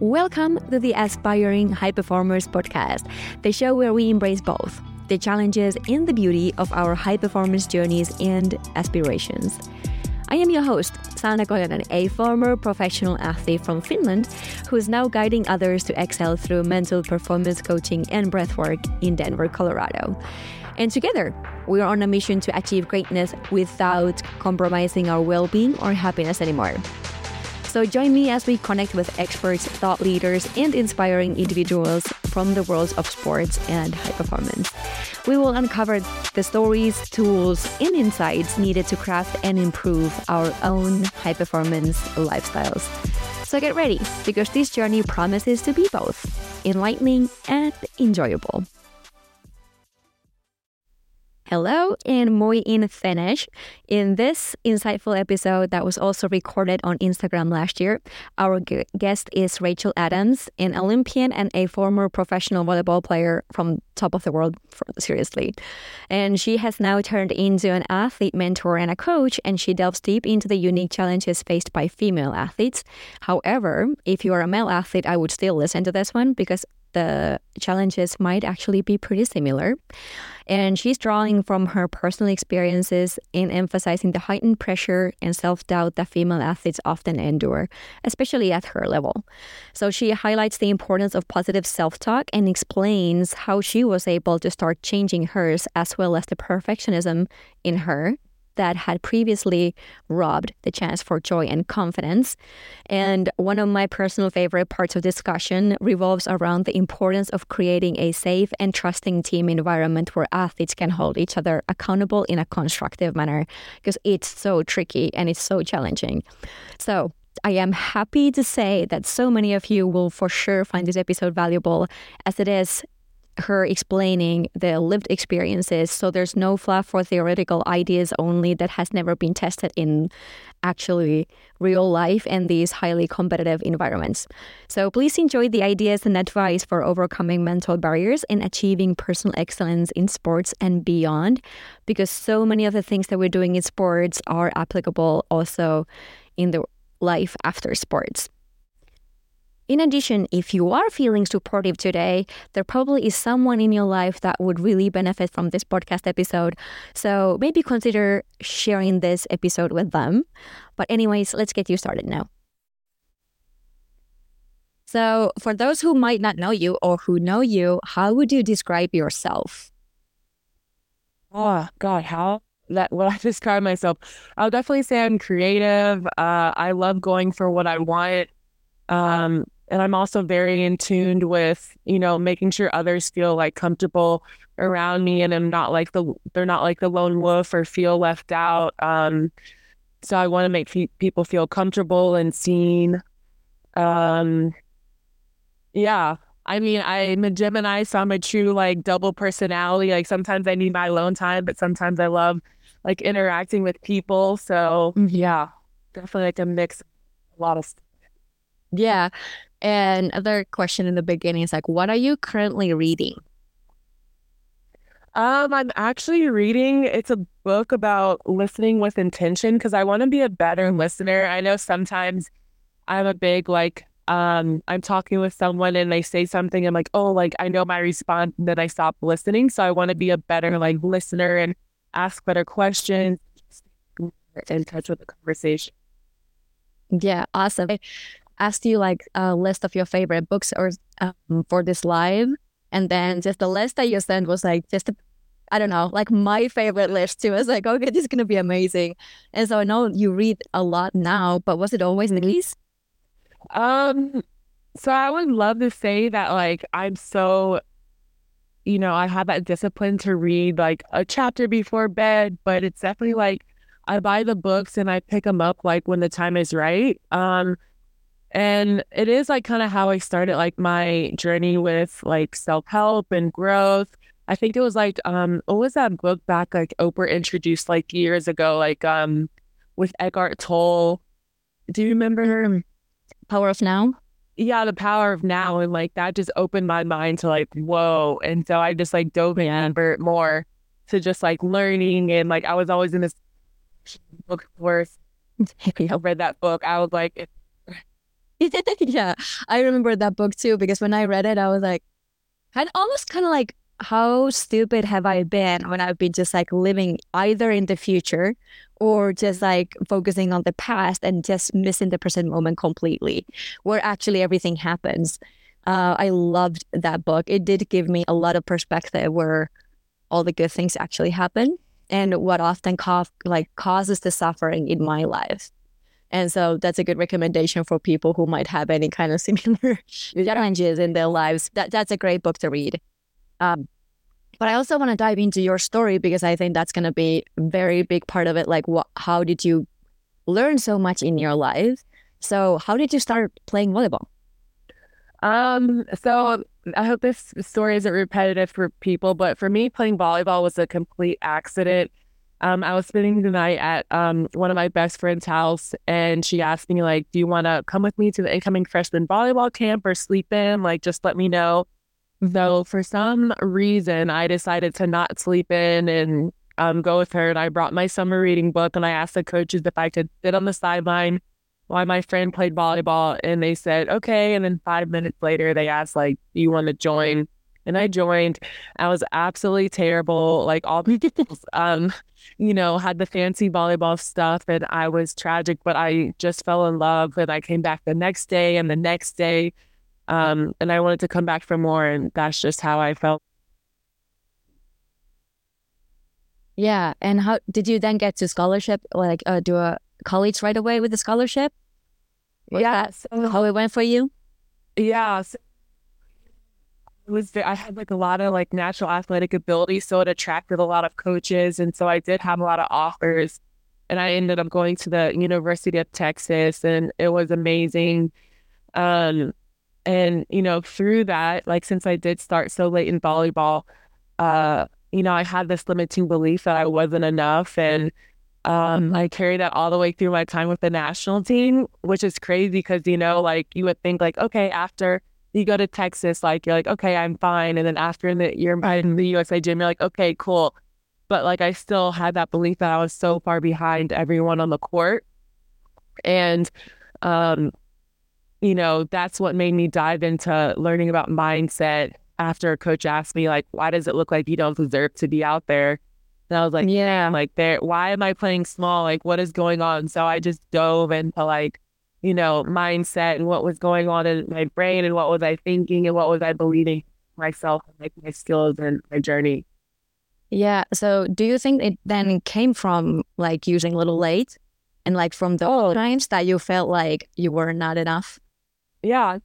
Welcome to the Aspiring High Performers podcast, the show where we embrace both the challenges and the beauty of our high performance journeys and aspirations. I am your host, Sanna Kojonen, a former professional athlete from Finland who is now guiding others to excel through mental performance coaching and breathwork in Denver, Colorado. And together, we are on a mission to achieve greatness without compromising our well being or happiness anymore. So join me as we connect with experts, thought leaders, and inspiring individuals from the worlds of sports and high performance. We will uncover the stories, tools, and insights needed to craft and improve our own high performance lifestyles. So get ready because this journey promises to be both enlightening and enjoyable. Hello and moi in Finnish. In this insightful episode that was also recorded on Instagram last year, our guest is Rachael Adams, an Olympian and a former professional volleyball player from top of the world, seriously. And she has now turned into an athlete mentor and a coach, and she delves deep into the unique challenges faced by female athletes. However, if you are a male athlete, I would still listen to this one because the challenges might actually be pretty similar. And she's drawing from her personal experiences in emphasizing the heightened pressure and self doubt that female athletes often endure, especially at her level. So she highlights the importance of positive self talk and explains how she was able to start changing hers as well as the perfectionism in her that had previously robbed the chance for joy and confidence. And one of my personal favorite parts of discussion revolves around the importance of creating a safe and trusting team environment where athletes can hold each other accountable in a constructive manner because it's so tricky and it's so challenging. So, I am happy to say that so many of you will for sure find this episode valuable as it is her explaining the lived experiences. So there's no fluff or theoretical ideas only that has never been tested in actually real life and these highly competitive environments. So please enjoy the ideas and advice for overcoming mental barriers and achieving personal excellence in sports and beyond, because so many of the things that we're doing in sports are applicable also in the life after sports. In addition, if you are feeling supportive today, there probably is someone in your life that would really benefit from this podcast episode. So maybe consider sharing this episode with them. But, anyways, let's get you started now. So, for those who might not know you or who know you, how would you describe yourself? Oh, God, how that what I describe myself. I'll definitely say I'm creative. Uh, I love going for what I want. Um, and I'm also very in tuned with, you know, making sure others feel like comfortable around me and I'm not like the, they're not like the lone wolf or feel left out. Um, so I want to make fe- people feel comfortable and seen. Um, yeah. I mean, I'm a Gemini, so I'm a true like double personality. Like sometimes I need my alone time, but sometimes I love like interacting with people. So mm-hmm. yeah, definitely like a mix, a lot of. Stuff. Yeah. And other question in the beginning is like, what are you currently reading? Um, I'm actually reading. It's a book about listening with intention because I want to be a better listener. I know sometimes I'm a big like um I'm talking with someone and they say something I'm like, oh, like I know my response, and then I stop listening. So I want to be a better like listener and ask better questions, in touch with the conversation. Yeah, awesome asked you like a list of your favorite books or um, for this live, and then just the list that you sent was like just I don't know, like my favorite list too. I was like, okay, this is gonna be amazing. And so I know you read a lot now, but was it always in the case? Um, so I would love to say that like I'm so, you know, I have that discipline to read like a chapter before bed, but it's definitely like I buy the books and I pick them up like when the time is right. Um, and it is like kind of how I started like my journey with like self help and growth. I think it was like um what was that book back like Oprah introduced like years ago, like um with Eckhart Tolle. Do you remember her? Power of Now? Yeah, the power of now. And like that just opened my mind to like, whoa. And so I just like dove in more to just like learning and like I was always in this book course. I read that book. I was like yeah, I remember that book too because when I read it, I was like, and almost kind of like, how stupid have I been when I've been just like living either in the future or just like focusing on the past and just missing the present moment completely, where actually everything happens. Uh, I loved that book. It did give me a lot of perspective where all the good things actually happen and what often co- like causes the suffering in my life. And so that's a good recommendation for people who might have any kind of similar challenges in their lives. That that's a great book to read. Um, but I also want to dive into your story because I think that's going to be a very big part of it. Like, what? How did you learn so much in your life? So, how did you start playing volleyball? Um, so I hope this story isn't repetitive for people, but for me, playing volleyball was a complete accident. Um, I was spending the night at um one of my best friend's house, and she asked me like, "Do you want to come with me to the incoming freshman volleyball camp or sleep in? Like, just let me know." Though for some reason, I decided to not sleep in and um go with her, and I brought my summer reading book, and I asked the coaches if I could sit on the sideline while my friend played volleyball and they said, okay. And then five minutes later, they asked, like, do you want to join? And I joined. I was absolutely terrible. Like all people, um, you know, had the fancy volleyball stuff and I was tragic, but I just fell in love. And I came back the next day and the next day. Um, and I wanted to come back for more. And that's just how I felt. Yeah. And how did you then get to scholarship, like uh, do a college right away with the scholarship? Was yeah. So, how it went for you? Yeah. So it was I had like a lot of like natural athletic ability, so it attracted a lot of coaches, and so I did have a lot of offers. And I ended up going to the University of Texas, and it was amazing. Um, and you know, through that, like since I did start so late in volleyball, uh, you know, I had this limiting belief that I wasn't enough, and um, I carried that all the way through my time with the national team, which is crazy because, you know, like you would think like, okay, after you go to Texas, like you're like, okay, I'm fine. And then after in the, you're in the USA gym, you're like, okay, cool. But like I still had that belief that I was so far behind everyone on the court. And, um, you know, that's what made me dive into learning about mindset after a coach asked me, like, why does it look like you don't deserve to be out there? And I was like, yeah, like there, why am I playing small? Like, what is going on? So I just dove into like, you know, mindset and what was going on in my brain and what was I thinking and what was I believing myself, like my skills and my journey. Yeah. So do you think it then came from like using Little Late and like from the oh. times that you felt like you were not enough? Yeah.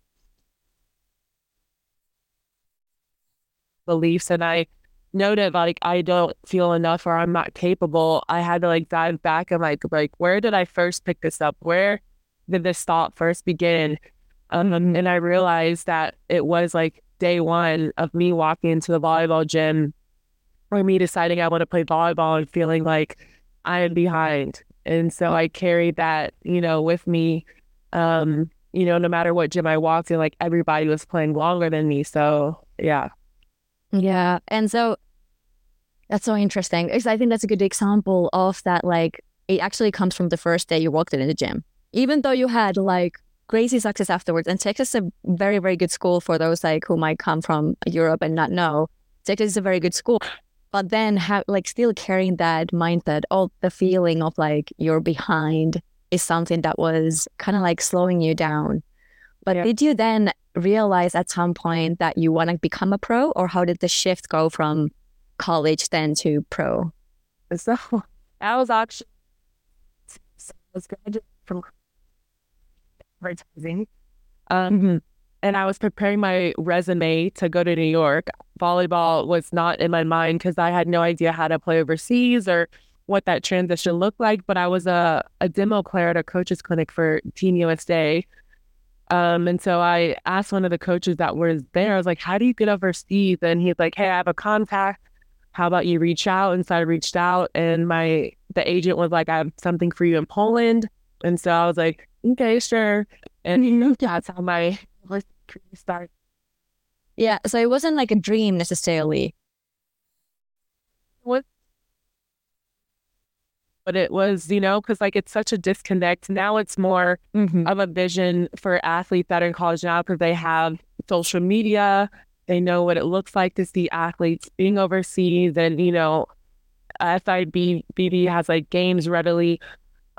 Beliefs and I noted like I don't feel enough or I'm not capable, I had to like dive back and like like where did I first pick this up? Where did this thought first begin? Um, and I realized that it was like day one of me walking into the volleyball gym or me deciding I want to play volleyball and feeling like I am behind. And so I carried that, you know, with me. Um, you know, no matter what gym I walked in, like everybody was playing longer than me. So yeah. Yeah. And so that's so interesting I think that's a good example of that. Like, it actually comes from the first day you walked in the gym. Even though you had like crazy success afterwards, and Texas is a very, very good school for those like who might come from Europe and not know. Texas is a very good school. But then have like still carrying that mindset, all the feeling of like you're behind is something that was kind of like slowing you down. But yeah. did you then realize at some point that you want to become a pro, or how did the shift go from college then to pro? So I was actually I was graduating from advertising. Um, mm-hmm. And I was preparing my resume to go to New York. Volleyball was not in my mind because I had no idea how to play overseas or what that transition looked like. But I was a, a demo player at a coach's clinic for Team USA. Um, and so I asked one of the coaches that was there, I was like, how do you get overseas? And he's like, hey, I have a contact. How about you reach out? And so I reached out and my the agent was like, I have something for you in Poland. And so I was like, okay, sure. And that's how my career started. Yeah. So it wasn't like a dream necessarily. What but it was, you know, because like it's such a disconnect. Now it's more Mhm. of a vision for athletes that are in college now because they have social media. They know what it looks like to see athletes being overseas, and you know, FIB BB has like games readily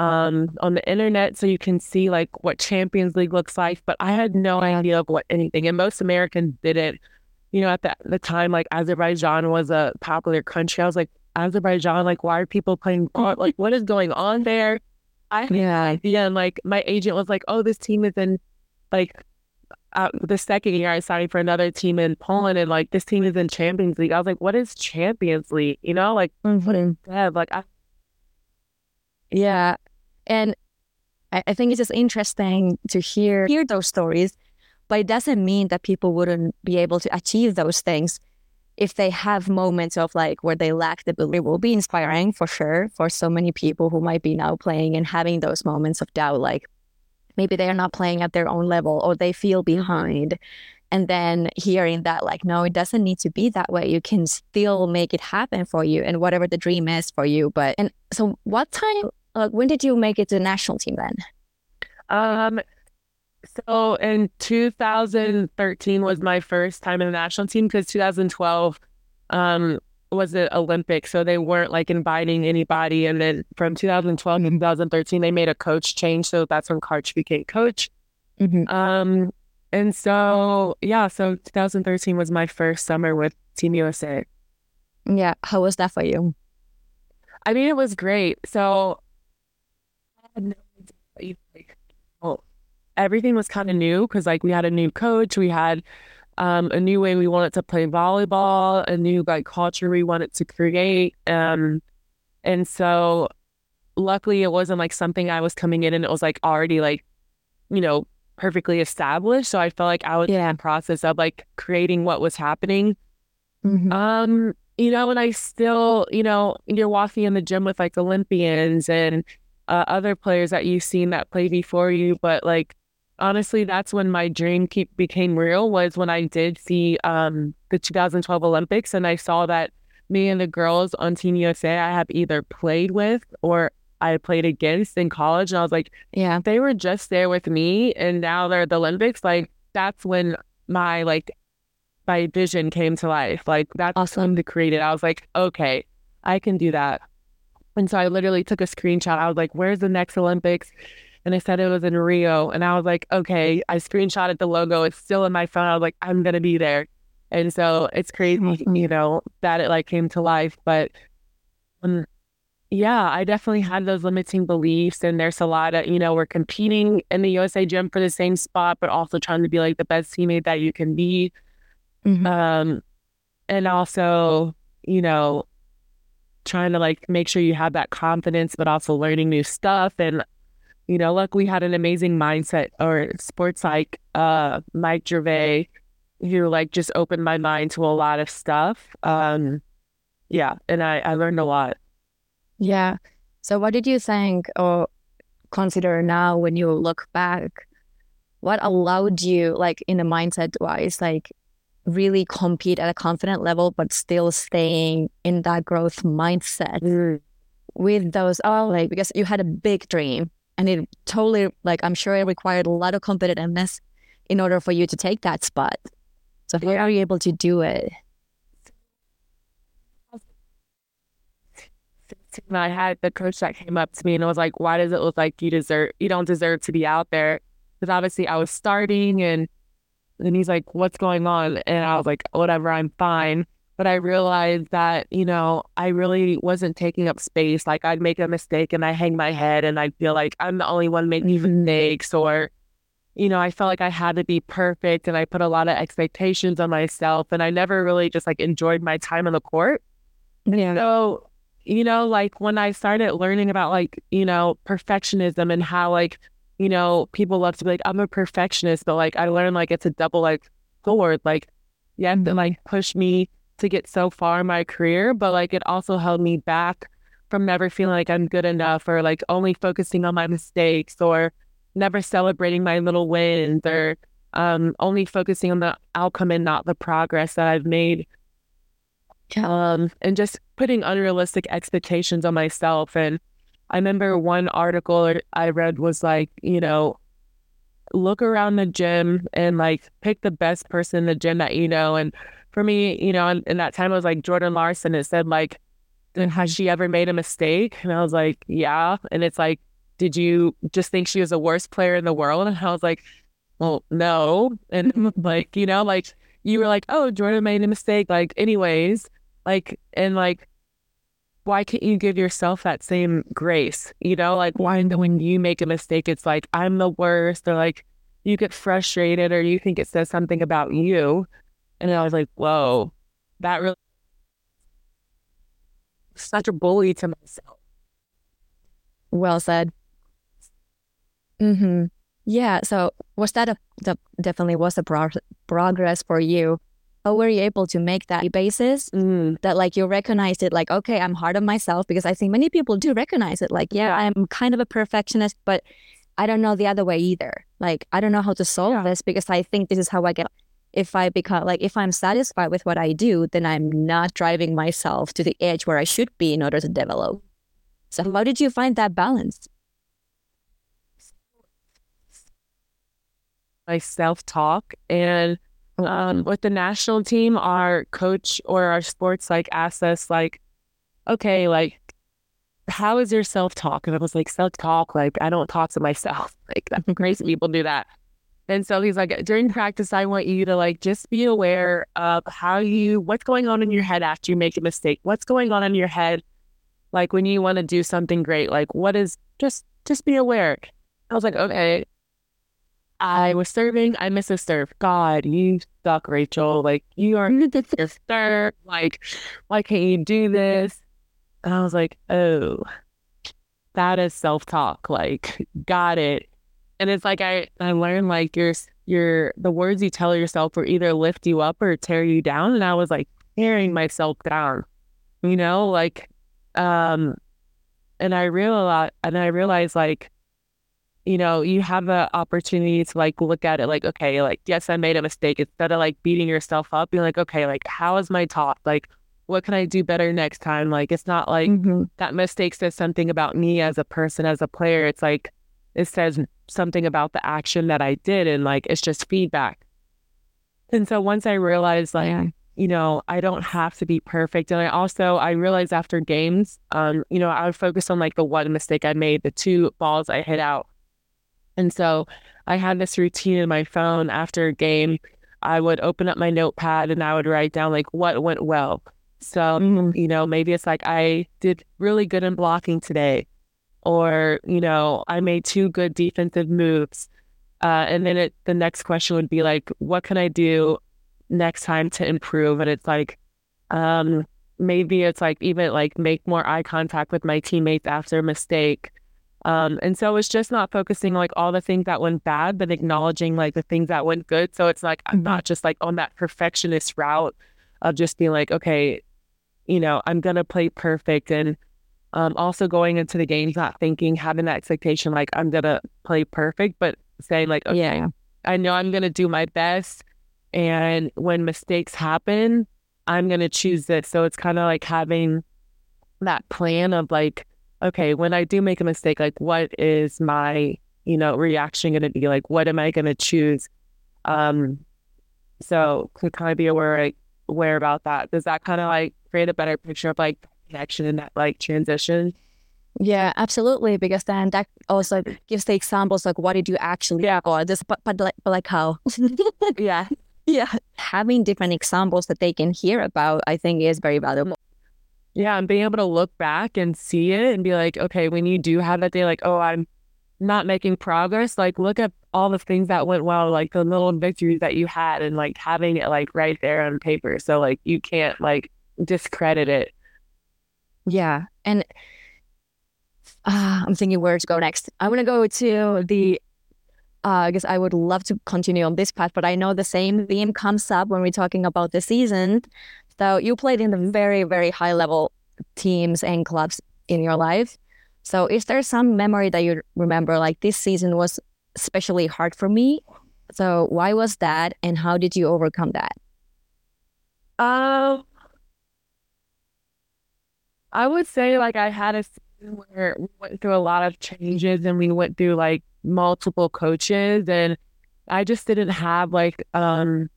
um, on the internet, so you can see like what Champions League looks like. But I had no idea of what anything, and most Americans didn't. You know, at the, the time, like Azerbaijan was a popular country. I was like, Azerbaijan, like, why are people playing? Like, what is going on there? I had no Yeah. idea. And like, my agent was like, oh, this team is in like uh, the second year I signed for another team in Poland, and like this team is in Champions League. I was like, what is Champions League? You know, like what is that? Like, I, Yeah. And I, I think it's just interesting to hear hear those stories, but it doesn't mean that people wouldn't be able to achieve those things if they have moments of like where they lack the belief. It will be inspiring for sure for so many people who might be now playing and having those moments of doubt, like maybe they are not playing at their own level or they feel behind. And then hearing that, like, no, it doesn't need to be that way. You can still make it happen for you and whatever the dream is for you. But, and so what time uh, when did you make it to the national team then? um, so in 2013 was my first time in the national team because 2012 um was the Olympics, so they weren't like inviting anybody. And then from 2012 to 2013, they made a coach change, so that's when Karch became coach. Um, and so yeah, so 2013 was my first summer with Team USA. Yeah. How was that for you? I mean, it was great. So had no idea, like, well, everything was kind of new because like we had a new coach, we had um, a new way we wanted to play volleyball, a new like culture we wanted to create. Um, and so luckily it wasn't like something I was coming in and it was like already like, you know, perfectly established. So I felt like I was Yeah. in the process of like creating what was happening. Mhm. Um, you know, and I still, you know, you're walking in the gym with like Olympians and uh, other players that you've seen that play before you, but like honestly, that's when my dream keep became real was when I did see um the 2012 Olympics and I saw that me and the girls on Team USA I have either played with or I played against in college, and I was like, Yeah. they were just there with me, and now they're at the Olympics. Like that's when my like my vision came to life. Like that's Awesome. to create it. I was like, okay, I can do that. And so I literally took a screenshot. I was like, where's the next Olympics? And I said it was in Rio. And I was like, okay, I screenshotted the logo. It's still in my phone. I was like, I'm gonna be there. And so it's crazy, you know, that it like came to life. But um, yeah, I definitely had those limiting beliefs. And there's a lot of, you know, we're competing in the USA gym for the same spot, but also trying to be like the best teammate that you can be. Mhm. Um, and also, you know, trying to like make sure you have that confidence, but also learning new stuff. And, you know, look, we had an amazing mindset or sports like uh Mike Gervais, who like just opened my mind to a lot of stuff. Um, yeah, and I, I learned a lot. Yeah. So what did you think or consider now when you look back? What allowed you, like in the mindset wise, like really compete at a confident level, but still staying in that growth mindset mm. with those, oh, like, because you had a big dream and it totally, like, I'm sure it required a lot of competitiveness in order for you to take that spot. So how are you able to do it? I had the coach that came up to me and I was like, "Why does it look like you deserve you don't deserve to be out there?" Because obviously I was starting, and then he's like, "What's going on?" And I was like, "Whatever, I'm fine." But I realized that you know I really wasn't taking up space. Like I'd make a mistake and I hang my head, and I feel like I'm the only one making mm-hmm. mistakes, or you know I felt like I had to be perfect, and I put a lot of expectations on myself, and I never really just like enjoyed my time on the court. Yeah. So, you know, like when I started learning about like, you know, perfectionism and how like, you know, people love to be like, I'm a perfectionist, but like I learned like it's a double like sword. Like, you have to like push me to get so far in my career, but like it also held me back from never feeling like I'm good enough or like only focusing on my mistakes or never celebrating my little wins or um only focusing on the outcome and not the progress that I've made um, and just putting unrealistic expectations on myself. And I remember one article I read was like, you know, look around the gym and like pick the best person in the gym that you know. And for me, you know, in, in that time, it was like Jordan Larson. It said like, has she ever made a mistake? And I was like, yeah. And it's like, did you just think she was the worst player in the world? And I was like, well, no. And like, you know, like you were like, oh, Jordan made a mistake. Like, anyways, like, and like, why can't you give yourself that same grace? You know, like why when you make a mistake, it's like I'm the worst, or like you get frustrated, or you think it says something about you. And I was like, whoa, that really such a bully to myself. Well said. Mm-hmm. Yeah. So was that a definitely was a pro- progress for you how were you able to make that basis mm. that like you recognized it like okay i'm hard on myself because i think many people do recognize it like yeah i'm kind of a perfectionist but i don't know the other way either like i don't know how to solve yeah. this because i think this is how i get if i become like if i'm satisfied with what i do then i'm not driving myself to the edge where i should be in order to develop so how did you find that balance my self-talk and um, with the national team, our coach or our sports like asked us like, okay, like, how is your self talk? And I was like, self talk, like I don't talk to myself. Like that's crazy people do that. And so he's like, during practice, I want you to like just be aware of how you, what's going on in your head after you make a mistake. What's going on in your head, like when you want to do something great. Like what is just, just be aware. I was like, okay. I was serving. I miss a serve. God, you suck, Rachael. Like you are your serve. Like, why can't you do this? And I was like, oh, that is self talk. Like, got it. And it's like I I learned like your your the words you tell yourself will either lift you up or tear you down. And I was like tearing myself down. You know, like, um, and I realized and I realized like you know, you have the opportunity to like look at it like, okay, like, yes, I made a mistake. Instead of like beating yourself up, being like, okay, like, how is my talk? Like, what can I do better next time? Like, it's not like mm-hmm. that mistake says something about me as a person, as a player. It's like, it says something about the action that I did. And like, it's just feedback. And so once I realized, like, yeah. you know, I don't have to be perfect. And I also, I realized after games, um, you know, I would focus on like the one mistake I made, the two balls I hit out and so I had this routine in my phone after a game. I would open up my notepad and I would write down like what went well. So, mm-hmm. you know, maybe it's like I did really good in blocking today, or, you know, I made two good defensive moves. Uh, and then it, the next question would be like, what can I do next time to improve? And it's like, um, maybe it's like even like make more eye contact with my teammates after a mistake um, and so it's just not focusing like all the things that went bad, but acknowledging like the things that went good. So it's like I'm mm-hmm. not just like on that perfectionist route of just being like, okay, you know, I'm gonna play perfect and um, also going into the games not thinking, having that expectation like I'm gonna play perfect, but saying like, okay, yeah, I know I'm gonna do my best. And when mistakes happen, I'm gonna choose this. So it's kind of like having that plan of like okay, when I do make a mistake, like what is my, you know, reaction going to be? Like, what am I going to choose? Um, so to kind of be aware, like, aware about that. Does that kind of like create a better picture of like connection and that like transition? Yeah, absolutely. Because then that also gives the examples like what did you actually yeah. or this but but like, but like how? yeah. Yeah. Having different examples that they can hear about, I think is very valuable. Yeah, and being able to look back and see it and be like, okay, when you do have that day, like, oh, I'm not making progress, like look at all the things that went well, like the little victories that you had and like having it like right there on paper. So like you can't like discredit it. Yeah. And uh, I'm thinking where to go next. I want to go to the uh, I guess I would love to continue on this path, but I know the same theme comes up when we're talking about the season. So you played in the very, very high level teams and clubs in your life. So is there some memory that you remember like this season was especially hard for me? So why was that and how did you overcome that? Um I would say like I had a season where we went through a lot of changes and we went through like multiple coaches and I just didn't have like um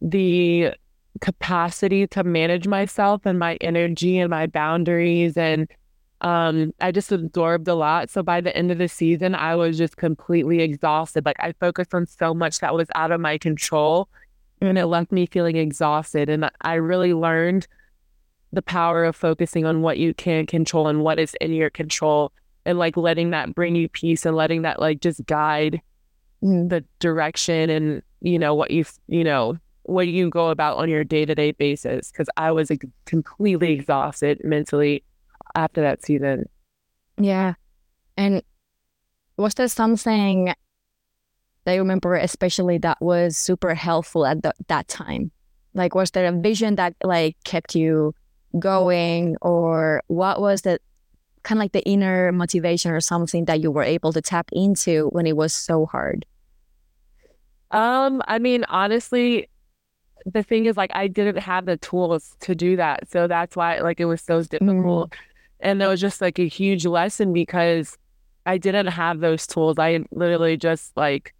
the capacity to manage myself and my energy and my boundaries and um I just absorbed a lot. So by the end of the season I was just completely exhausted. Like I focused on so much that was out of my control and it left me feeling exhausted and I really learned the power of focusing on what you can control and what is in your control and like letting that bring you peace and letting that like just guide mm. the direction and you know what you you know what you go about on your day-to-day basis because i was like, completely exhausted mentally after that season. Yeah. And was there something that you remember especially that was super helpful at the, that time? Like was there a vision that like kept you going or what was the kind of like the inner motivation or something that you were able to tap into when it was so hard? Um i mean honestly the thing is like i didn't have the tools to do that so that's why like it was so difficult. Mm. and it was just like a huge lesson because i didn't have those tools. I literally just like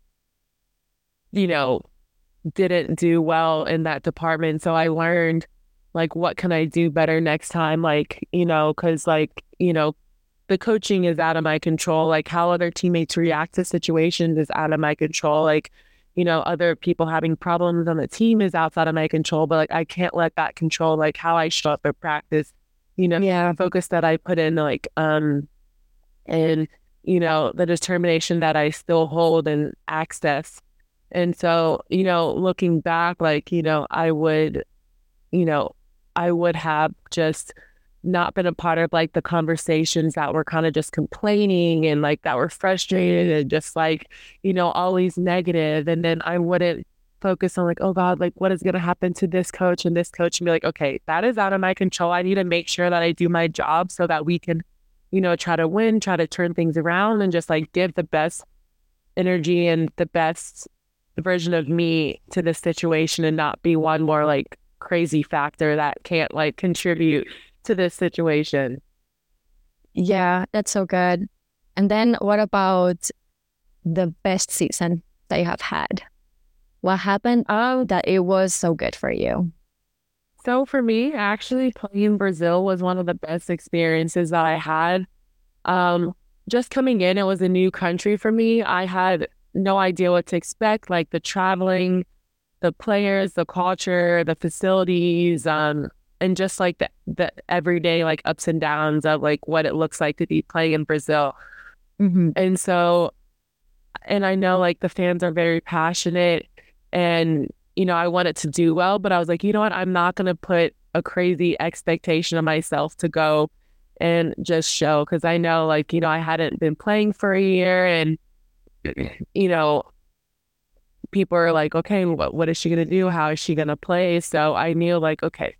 you know didn't do well in that department. So i learned like what can i do better next time? Like you know because like you know the coaching is out of my control. Like how other teammates react to situations is out of my control. Like you know other people having problems on the team is outside of my control but like i can't let that control like how i show up at practice you know yeah. focus that i put in like um and you know the determination that i still hold and access. And so you know looking back like you know i would you know I would have just not been a part of like the conversations that were kind of just complaining and like that were frustrated and just like, you know, always negative. And then I wouldn't focus on like, oh God, like what is going to happen to this coach and this coach and be like, okay, that is out of my control. I need to make sure that I do my job so that we can, you know, try to win, try to turn things around and just like give the best energy and the best version of me to this situation and not be one more like crazy factor that can't like contribute to this situation. Yeah, that's so good. And then what about the best season that you have had? What happened oh, that it was so good for you? So for me, actually playing Brazil was one of the best experiences that I had. Um, just coming in, it was a new country for me. I had no idea what to expect, like the traveling, the players, the culture, the facilities, um, and just like the, the everyday like ups and downs of like what it looks like to be playing in Brazil. Mm-hmm. And so, and I know like the fans are very passionate and, you know, I wanted to do well, but I was like, you know what? I'm not going to put a crazy expectation of myself to go and just show because I know like, you know, I hadn't been playing for a year and, you know, people are like, okay, what what is she gonna do? How is she gonna play? So I knew like, okay,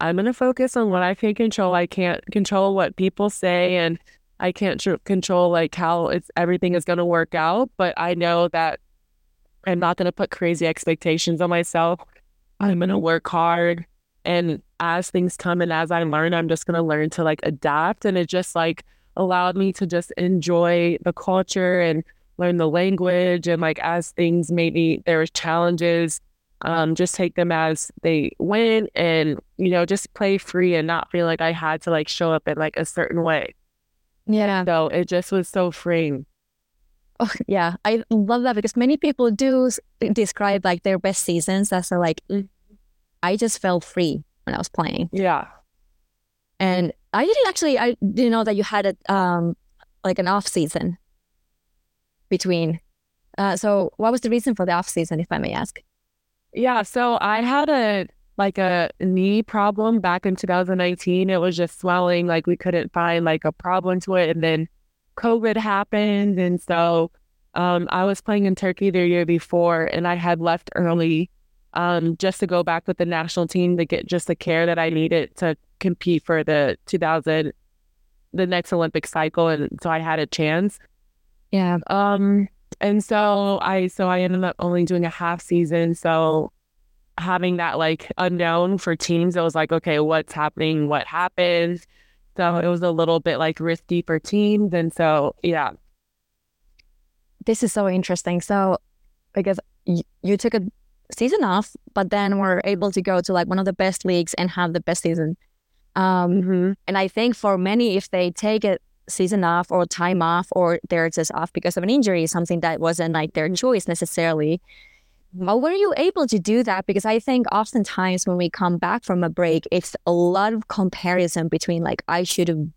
I'm gonna focus on what I can control. I can't control what people say, and I can't tr- control like how it's everything is gonna work out. But I know that I'm not gonna put crazy expectations on myself. I'm gonna work hard, and as things come and as I learn, I'm just gonna learn to like adapt. And it just like allowed me to just enjoy the culture and learn the language and like as things maybe there there's challenges um, just take them as they went and you know just play free and not feel like i had to like show up in like a certain way. Yeah. So it just was so freeing. Oh yeah. I love that because many people do describe like their best seasons as a like mm, i just felt free when i was playing. Yeah. And i didn't actually i didn't know that you had a um like an off season between. Uh, so, what was the reason for the off season, if I may ask? Yeah, so I had a like a knee problem back in 2019. It was just swelling, like we couldn't find like a problem to it, and then COVID happened, and so um, I was playing in Turkey the year before, and I had left early um, just to go back with the national team to get just the care that I needed to compete for the 2000 the next Olympic cycle, and so I had a chance. Yeah. Um, and so I so I ended up only doing a half season. So having that like unknown for teams, it was like, okay, what's happening? What happened? So it was a little bit like risky for teams. And so, yeah. This is so interesting. So, because you, you took a season off, but then were able to go to like one of the best leagues and have the best season. Um, Mm-hmm. and I think for many, if they take a season off or time off or they're just off because of an injury, something that wasn't like their choice necessarily, how were you able to do that? Because I think oftentimes when we come back from a break, it's a lot of comparison between like I should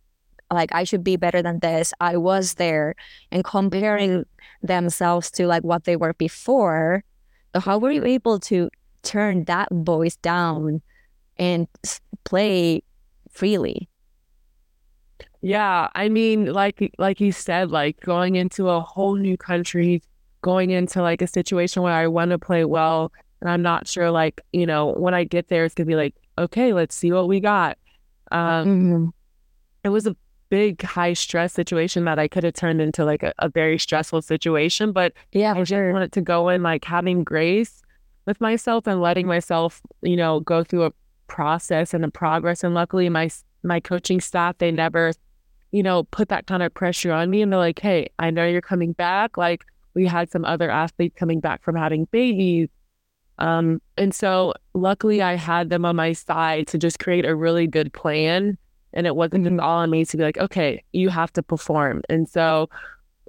like I should be better than this. I was there, and comparing themselves to like what they were before. So how were you able to turn that voice down and play freely? Yeah, I mean, like like you said, like going into a whole new country, going into like a situation where I want to play well, and I'm not sure, like you know, when I get there, it's gonna be like, okay, let's see what we got. Um, Mhm. it was a big high stress situation that I could have turned into like a, a very stressful situation, but Yeah, I just sure. wanted to go in like having grace with myself and letting myself, you know, go through a process and a progress. And luckily, my my coaching staff they never, you know, put that kind of pressure on me. And they're like, "Hey, I know you're coming back. Like we had some other athletes coming back from having babies." Um, and so luckily I had them on my side to just create a really good plan. And it wasn't just all on me to be like, okay, you have to perform. And so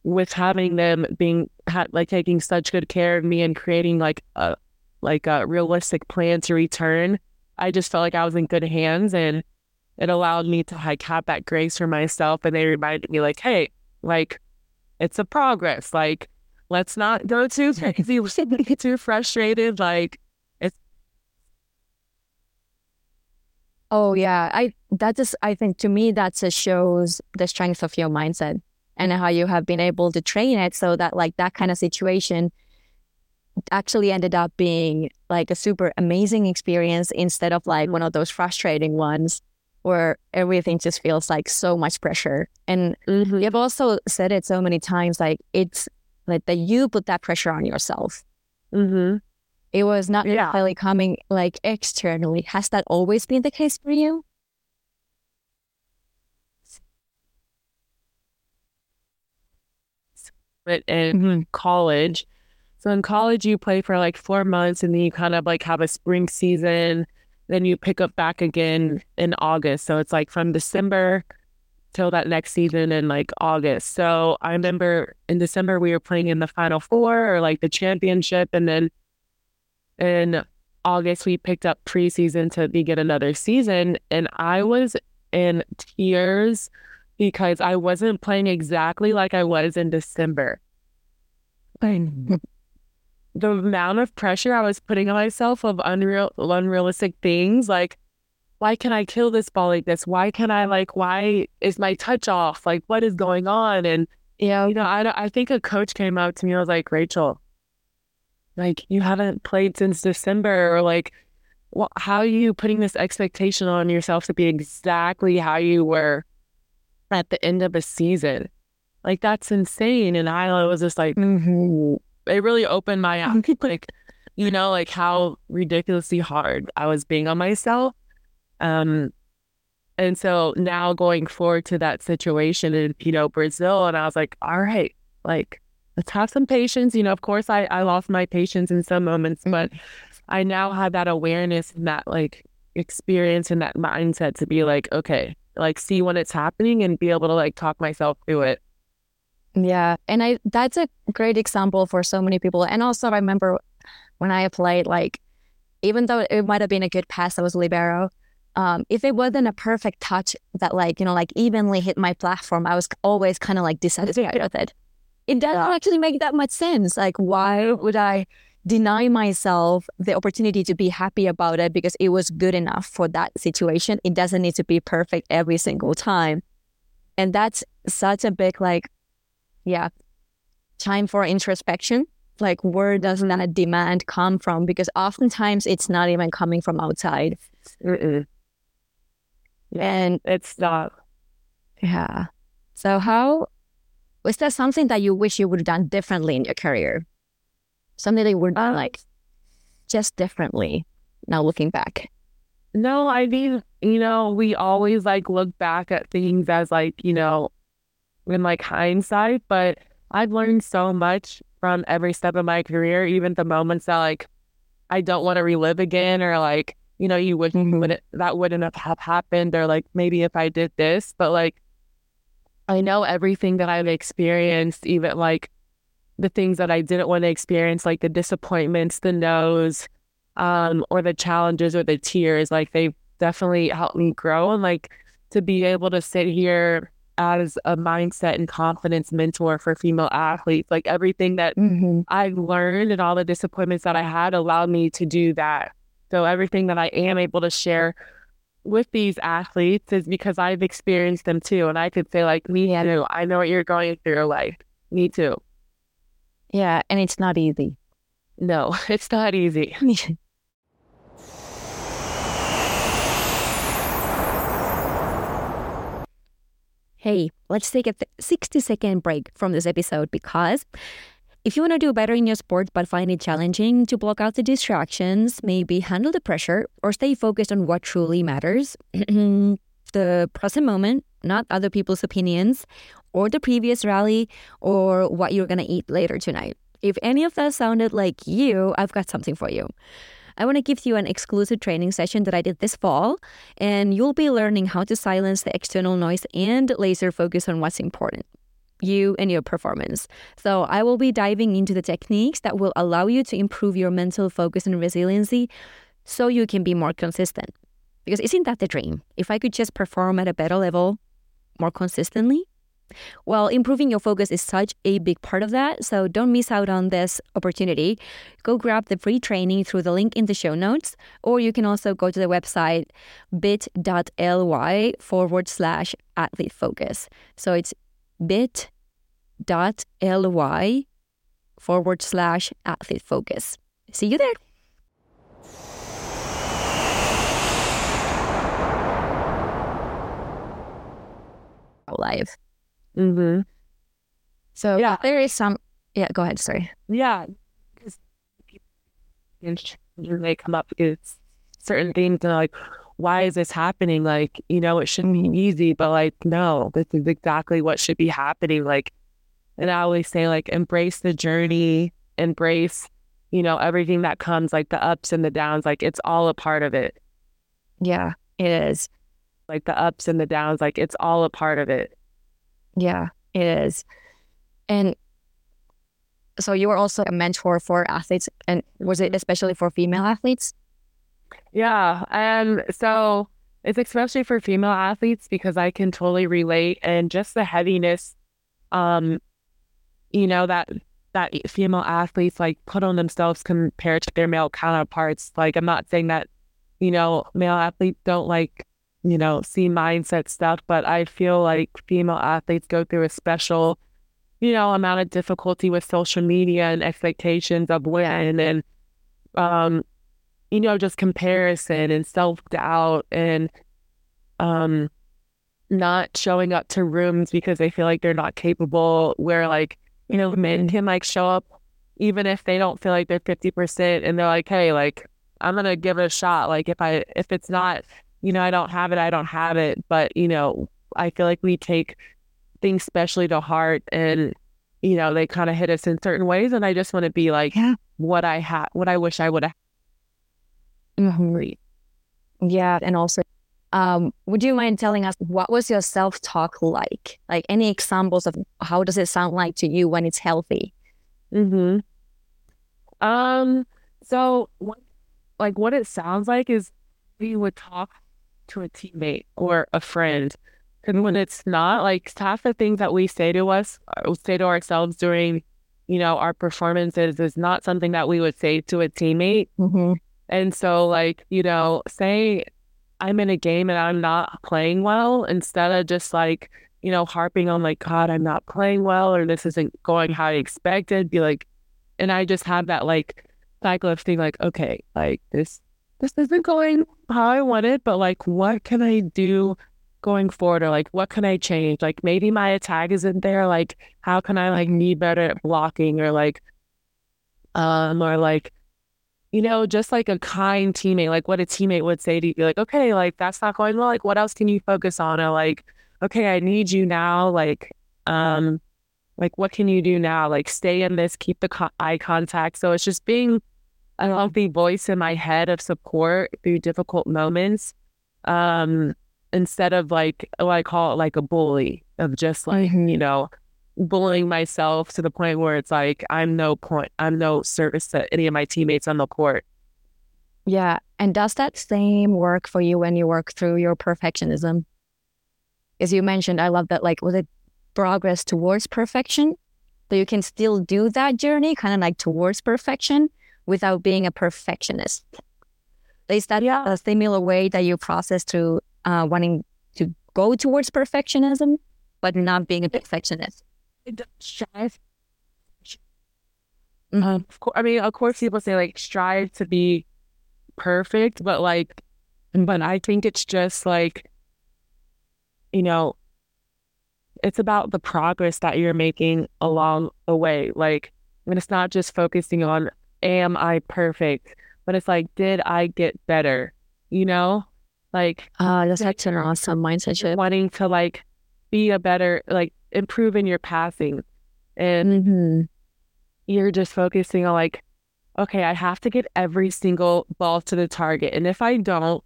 with having them being like taking such good care of me and creating like a like a realistic plan to return, I just felt like I was in good hands and it allowed me to like have that grace for myself. And they reminded me like, hey, like it's a progress. Like let's not go too crazy. We shouldn't get too frustrated. Like it's. Oh yeah, I that just I think to me that just shows the strength of your mindset and how you have been able to train it so that like that kind of situation actually ended up being like a super amazing experience instead of like one of those frustrating ones where everything just feels like so much pressure. And you've also said it so many times like it's like that you put that pressure on yourself. mm-hmm. It was not Yeah. necessarily coming like externally. Has that always been the case for you? it in college. So in college, you play for like four months and then you kind of like have a spring season. Then you pick up back again mm. in August. So it's like from December till that next season in like August. So I remember in December, we were playing in the final four or like the championship. And then in August, we picked up preseason to begin another season. And I was in tears because I wasn't playing exactly like I was in December. The amount of pressure I was putting on myself of unreal, unrealistic things, like, why can I kill this ball like this? Why can I like? Why is my touch off? Like, what is going on? And Yeah. you know, I I think a coach came up to me. and was like, Rachael, like you haven't played since December, or like, well, how are you putting this expectation on yourself to be exactly how you were at the end of a season? Like that's insane. And I was just like, Mm-hmm. It really opened my eyes, like, you know, like how ridiculously hard I was being on myself. Um, and so now going forward to that situation in, you know, Brazil, and I was like, all right, like, let's have some patience. You know, of course, I, I lost my patience in some moments, but I now have that awareness and that like experience and that mindset to be like, okay, like see when it's happening and be able to like talk myself through it. Yeah. And I that's a great example for so many people. And also I remember when I applied, like, even though it might have been a good pass, I was libero. Um, if it wasn't a perfect touch that like, you know, like evenly hit my platform, I was always kind of like dissatisfied with it. It doesn't actually make that much sense. Like, why would I deny myself the opportunity to be happy about it because it was good enough for that situation? It doesn't need to be perfect every single time. And that's such a big like yeah. Time for introspection. Like where does that demand come from? Because oftentimes it's not even coming from outside. Mm-mm. and It's not. yeah. So how was there something that you wish you would have done differently in your career? Something that you would Uh, like just differently now looking back? No, I mean, you know, we always like look back at things as like, you know, in like hindsight, but I've learned so much from every step of my career, even the moments that like I don't want to relive again or like, you know, you wouldn't, Mhm. wouldn't that wouldn't have happened or like maybe if I did this, but like I know everything that I've experienced, even like the things that I didn't want to experience, like the disappointments, the no's, um, or the challenges or the tears, like they've definitely helped me grow and like to be able to sit here as a mindset and confidence mentor for female athletes, like everything that Mm-hmm. I've learned and all the disappointments that I had allowed me to do that. So everything that I am able to share with these athletes is because I've experienced them too. And I could say like, me Yeah. too. I know what you're going through. Like, me too. Yeah, and it's not easy. No, it's not easy. Hey, let's take a 60 second break from this episode because if you want to do better in your sport but find it challenging to block out the distractions, maybe handle the pressure, or stay focused on what truly matters, the present moment, not other people's opinions, or the previous rally, or what you're going to eat later tonight. If any of that sounded like you, I've got something for you. I want to give you an exclusive training session that I did this fall, and you'll be learning how to silence the external noise and laser focus on what's important you and your performance. So, I will be diving into the techniques that will allow you to improve your mental focus and resiliency so you can be more consistent. Because isn't that the dream? If I could just perform at a better level more consistently? Well, improving your focus is such a big part of that, so don't miss out on this opportunity. Go grab the free training through the link in the show notes, or you can also go to the website bit.ly forward slash athlete focus. So it's bit.ly forward slash athlete focus. See you there. Live. Mm-hmm. So Yeah. there is some. Yeah, go ahead. Sorry. Yeah. Because they come up with certain things and like, why is this happening? Like, you know, it shouldn't be easy, but like, no, this is exactly what should be happening. Like, and I always say, like, embrace the journey, embrace, you know, everything that comes, like the ups and the downs, like, it's all a part of it. Yeah, it is. Like, the ups and the downs, like, it's all a part of it. Yeah, it is. And so you were also a mentor for athletes, and was it especially for female athletes? Yeah. And so it's especially for female athletes because I can totally relate and just the heaviness, um, you know, that that female athletes like put on themselves compared to their male counterparts. Like I'm not saying that, you know, male athletes don't like, you know, see mindset stuff, but I feel like female athletes go through a special, you know, amount of difficulty with social media and expectations of when and um you know, just comparison and self doubt and um not showing up to rooms because they feel like they're not capable where like, you know, men can like show up even if they don't feel like they're fifty percent and they're like, Hey, like I'm gonna give it a shot. Like if I if it's not, you know, I don't have it, I don't have it. But, you know, I feel like we take things specially to heart and you know, they kind of hit us in certain ways and I just want to be like Yeah. what I had what I wish I would have Yeah, and also, um, would you mind telling us what was your self talk like? Like any examples of how does it sound like to you when it's healthy? Mm-hmm. Um, so what, like what it sounds like is we would talk to a teammate or a friend. And when it's not, like half the things that we say to us, uh, say to ourselves during, you know, our performances is not something that we would say to a teammate. Mm-hmm. And so, like, you know, say I'm in a game and I'm not playing well, instead of just like, you know, harping on, like, God, I'm not playing well, or this isn't going how I expected, be like, and I just have that like cycle of being like, okay, like this, this isn't going how I wanted, but like, what can I do going forward? Or like, what can I change? Like, maybe my attack isn't there. Like, how can I like be better at blocking or like, um, or like, you know, just like a kind teammate, like what a teammate would say to you, like, okay, like that's not going well. Like, what else can you focus on? Or like, okay, I need you now. Like, um, like what can you do now? Like, stay in this, keep the co- eye contact. So it's just being a healthy voice in my head of support through difficult moments. Um, instead of like, oh, I call it like a bully of just like, Mhm. you know, bullying myself to the point where it's like I'm no point, I'm no service to any of my teammates on the court. Yeah. And does that same work for you when you work through your perfectionism? As you mentioned, I love that, like, was it progress towards perfection? So you can still do that journey, kind of like towards perfection without being a perfectionist. Is that Yeah. a similar way that you process through uh, wanting to go towards perfectionism, but not being a perfectionist? Strive. Mhm. Um, of course, I mean, of course, people say like strive to be perfect, but like, but I think it's just like, you know, it's about the progress that you're making along the way. Like, and it's not just focusing on am I perfect, but it's like, did I get better? You know, like Uh, that's such an awesome mindset shift. wanting to like be a better, like improve in your passing, and hmm you're just focusing on like, okay, I have to get every single ball to the target. And if I don't,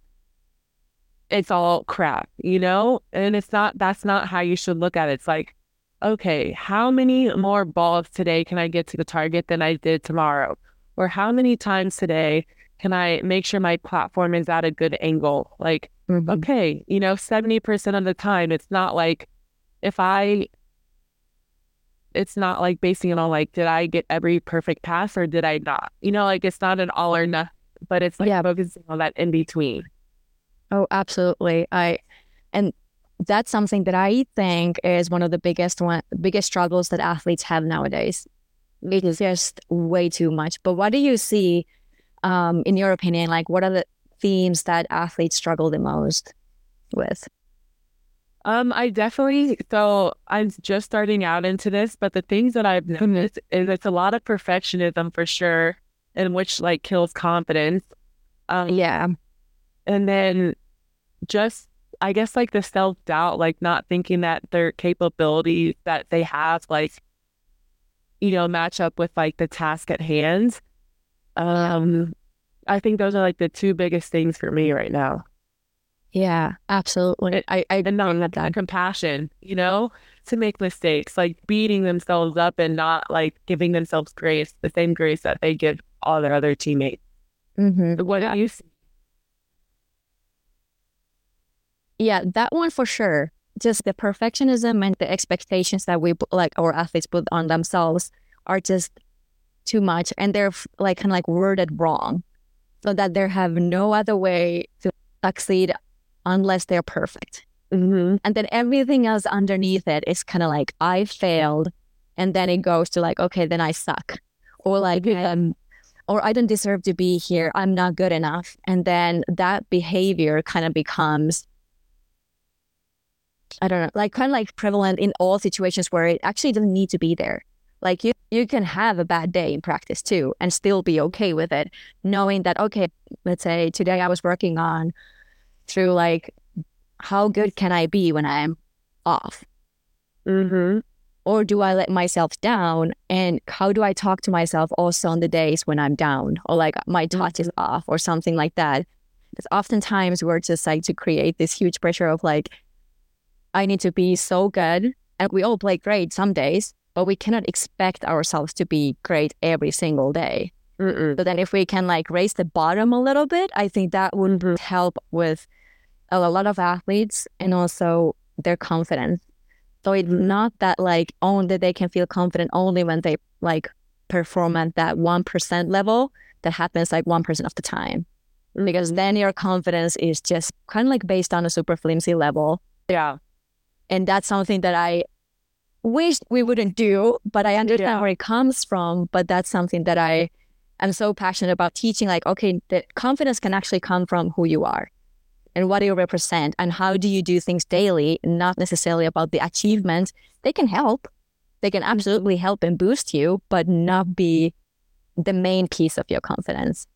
it's all crap, you know? And it's not, that's not how you should look at it. It's like, okay, how many more balls today can I get to the target than I did tomorrow? Or how many times today can I make sure my platform is at a good angle? Like, Mhm. okay, you know, 70% of the time, it's not like if I, it's not like basing it on like, did I get every perfect pass or did I not? You know, like it's not an all or nothing, but it's like Yeah. focusing on that in between. Oh, absolutely. I and that's something that I think is one of the biggest one biggest struggles that athletes have nowadays. It's just way too much. But what do you see, um, in your opinion? Like, what are the themes that athletes struggle the most with? Um, I definitely so I'm just starting out into this, but the things that I've noticed is it's a lot of perfectionism for sure, and which like kills confidence. Um, Yeah, and then just I guess like the self doubt, like not thinking that their capabilities that they have, like you know, match up with like the task at hand. Um, I think those are like the two biggest things for me right now. yeah, absolutely. I, I and not that compassion, you know, to make mistakes, like beating themselves up and not like giving themselves grace, the same grace that they give all their other teammates. Mm-hmm. What do you see? Yeah, that one for sure. Just the perfectionism and the expectations that we put- like our athletes put on themselves are just too much, and they're like kind of like worded wrong, so that they have no other way to succeed unless they're perfect. Mm-hmm. And then everything else underneath it is kind of like I failed, and then it goes to like okay, then I suck, or like um, or I don't deserve to be here. I'm not good enough, and then that behavior kind of becomes I don't know, like kind of like prevalent in all situations where it actually doesn't need to be there. Like you, you can have a bad day in practice too and still be okay with it, knowing that, okay, let's say today I was working on through like, how good can I be when I'm off? Mm-hmm. Or do I let myself down? And how do I talk to myself also on the days when I'm down or like my touch is off or something like that? Because oftentimes we're just like to create this huge pressure of like, I need to be so good. And we all play great some days, but we cannot expect ourselves to be great every single day. Mm-mm. So then if we can like raise the bottom a little bit, I think that would Mhm. help with a lot of athletes and also their confidence. So it's not that like only that they can feel confident only when they like perform at that one percent level that happens like one percent of the time. Because then your confidence is just kind of like based on a super flimsy level. Yeah. And that's something that I wish we wouldn't do, but I understand Yeah. where it comes from. But that's something that I am so passionate about teaching. Like, okay, the confidence can actually come from who you are and what you represent and how do you do things daily, not necessarily about the achievements. They can help. They can absolutely help and boost you, but not be the main piece of your confidence.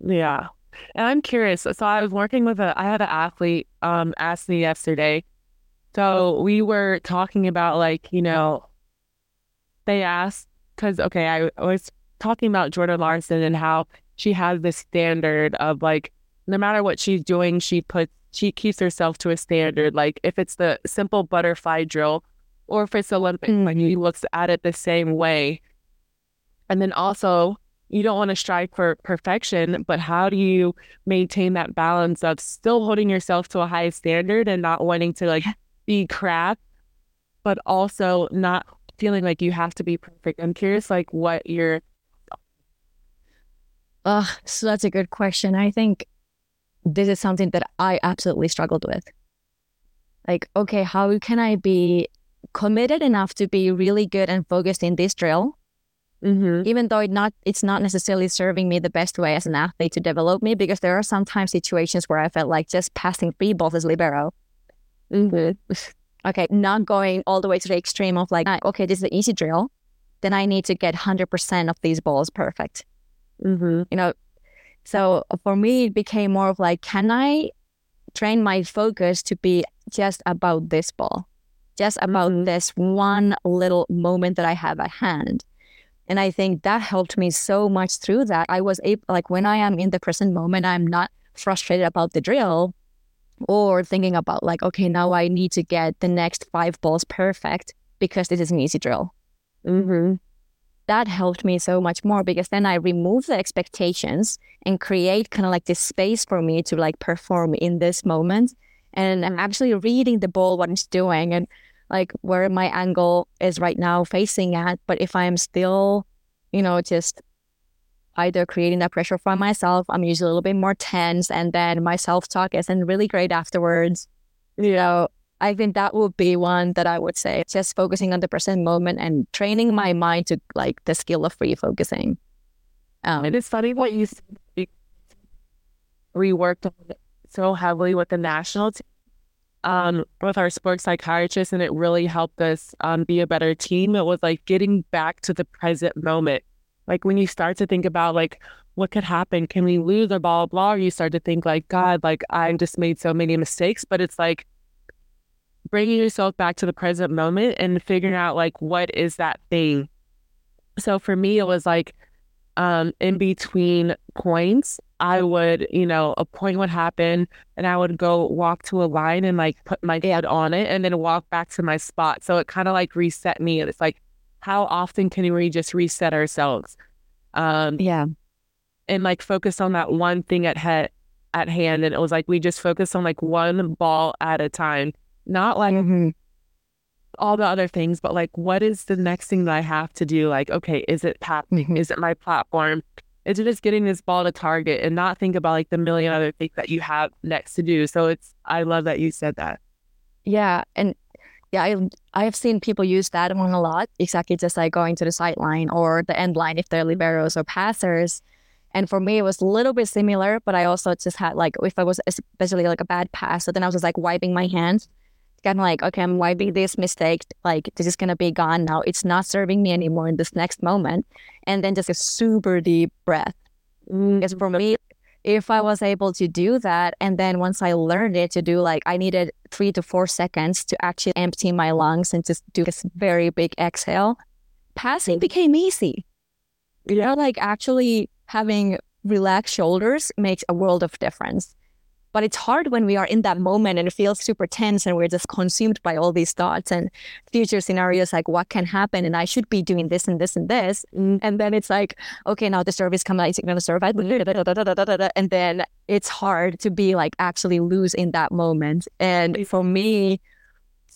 Yeah. And I'm curious. So I was working with a I had an athlete um ask me yesterday. So we were talking about like, you know, they asked because okay, I was talking about Jordan Larson and how she has this standard of like no matter what she's doing, she puts she keeps herself to a standard. Like if it's the simple butterfly drill or if it's Olympic, mm. like he looks at it the same way. And then also you don't want to strive for perfection, but how do you maintain that balance of still holding yourself to a high standard and not wanting to like be crap, but also not feeling like you have to be perfect? I'm curious, like what your. Uh, so that's a good question. I think this is something that I absolutely struggled with. Like, okay, how can I be committed enough to be really good and focused in this drill, mm-hmm. even though it not it's not necessarily serving me the best way as an athlete to develop me? Because there are sometimes situations where I felt like just passing free balls as libero. Mm-hmm. Okay, not going all the way to the extreme of like, okay, this is an easy drill, then I need to get hundred percent of these balls perfect. Mm-hmm. You know, so for me, it became more of like, can I train my focus to be just about this ball, just about mm-hmm. this one little moment that I have at hand? And I think that helped me so much through that. I was able, like, when I am in the present moment, I'm not frustrated about the drill or thinking about, like, okay, now I need to get the next five balls perfect because this is an easy drill. Mm-hmm that helped me so much more because then I remove the expectations and create kind of like this space for me to like perform in this moment. And I'm actually reading the ball, what it's doing and like where my angle is right now facing at. But if I'm still, you know, just either creating that pressure for myself, I'm usually a little bit more tense and then my self talk isn't really great afterwards. You know, I think that would be one that I would say just focusing on the present moment and training my mind to like the skill of free focusing. Um, it is funny what you said. we worked on so heavily with the national team, um, with our sports psychiatrist, and it really helped us um, be a better team. It was like getting back to the present moment. Like when you start to think about like what could happen, can we lose or blah blah blah, or you start to think like God, like I just made so many mistakes, but it's like bringing yourself back to the present moment and figuring out like what is that thing. So for me, it was like um, in between points, I would, you know, a point would happen and I would go walk to a line and like put my head on it and then walk back to my spot. So it kind of like reset me. It's like, how often can we just reset ourselves? Um, yeah. And like focus on that one thing at head at hand. And it was like we just focus on like one ball at a time not like mm-hmm. all the other things, but like what is the next thing that I have to do? Like, okay, is it passing? Mm-hmm. Is it my platform? Is it just getting this ball to target and not think about like the million other things that you have next to do? So it's I love that you said that. Yeah. And yeah, I I have seen people use that one a lot. Exactly just like going to the sideline or the end line if they're liberos or passers. And for me, it was a little bit similar, but I also just had like, if I was especially like a bad pass, so then I was just like wiping my hands kind of like, okay, I'm wiping this mistake. Like, this is going to be gone now. It's not serving me anymore in this next moment. And then just a super deep breath. Because mm. for me, if I mm-hmm. was able to do that, and then once I learned it to do like, I needed three to four seconds to actually empty my lungs and just do this very big exhale, passing mm-hmm. became easy. You know, like actually having relaxed shoulders makes a world of difference. But it's hard when we are in that moment and it feels super tense and we're just consumed by all these thoughts and future scenarios like what can happen and I should be doing this and this and this. Mm. And then it's like, okay, now the service comes out, it's going to survive. And then it's hard to be like actually loose in that moment. And for me,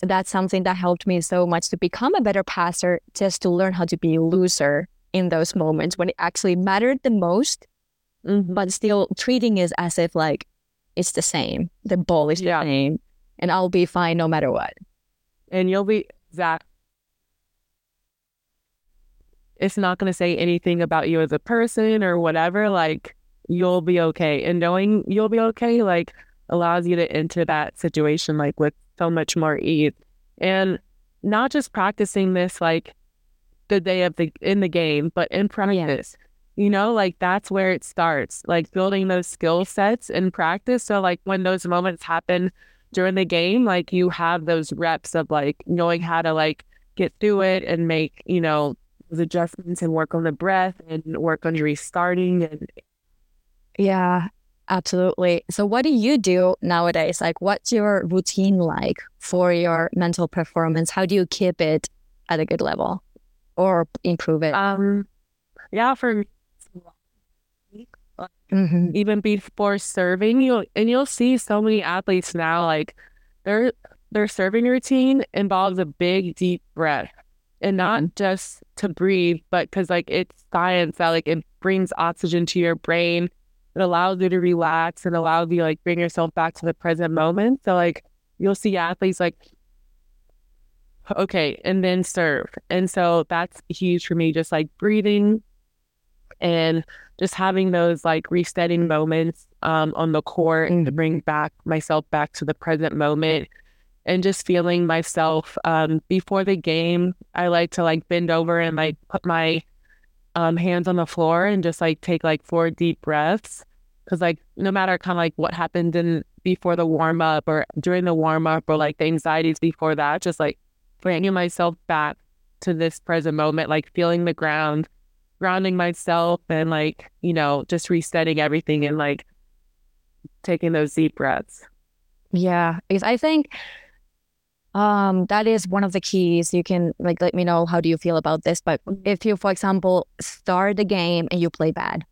that's something that helped me so much to become a better passer, just to learn how to be looser in those moments when it actually mattered the most, mm-hmm. but still treating it as if like it's the same. The ball is yeah. the same, and I'll be fine no matter what. And you'll be that. It's not going to say anything about you as a person or whatever. Like you'll be okay, and knowing you'll be okay, like allows you to enter that situation like with so much more ease, and not just practicing this like the day of the in the game, but in practice. Yeah You know, like that's where it starts, like building those skill sets in practice. So, like, when those moments happen during the game, like you have those reps of like knowing how to like get through it and make, you know, those adjustments and work on the breath and work on your restarting and yeah absolutely. So what do you do nowadays? Like what's your routine like for your mental performance? How do you keep it at a good level or improve it? Um yeah for me mm-hmm. even before serving you and you'll see so many athletes now like their their serving routine involves a big deep breath and not just to breathe but because like it's science that like it brings oxygen to your brain. It allows you to relax and allows you like bring yourself back to the present moment. So like you'll see athletes like okay and then serve. And so that's huge for me just like breathing and just having those like resetting moments um, on the court mm-hmm. to bring back myself back to the present moment and just feeling myself um, before the game. I like to like bend over and like put my um, hands on the floor and just like take like four deep breaths. Cause like no matter kind of like what happened in before the warm up or during the warm up or like the anxieties before that, just like bringing myself back to this present moment, like feeling the ground, grounding myself and like, you know, just resetting everything and like taking those deep breaths. Yeah. Because I think um that is one of the keys you can like let me know how do you feel about this but if you for example start the game and you play bad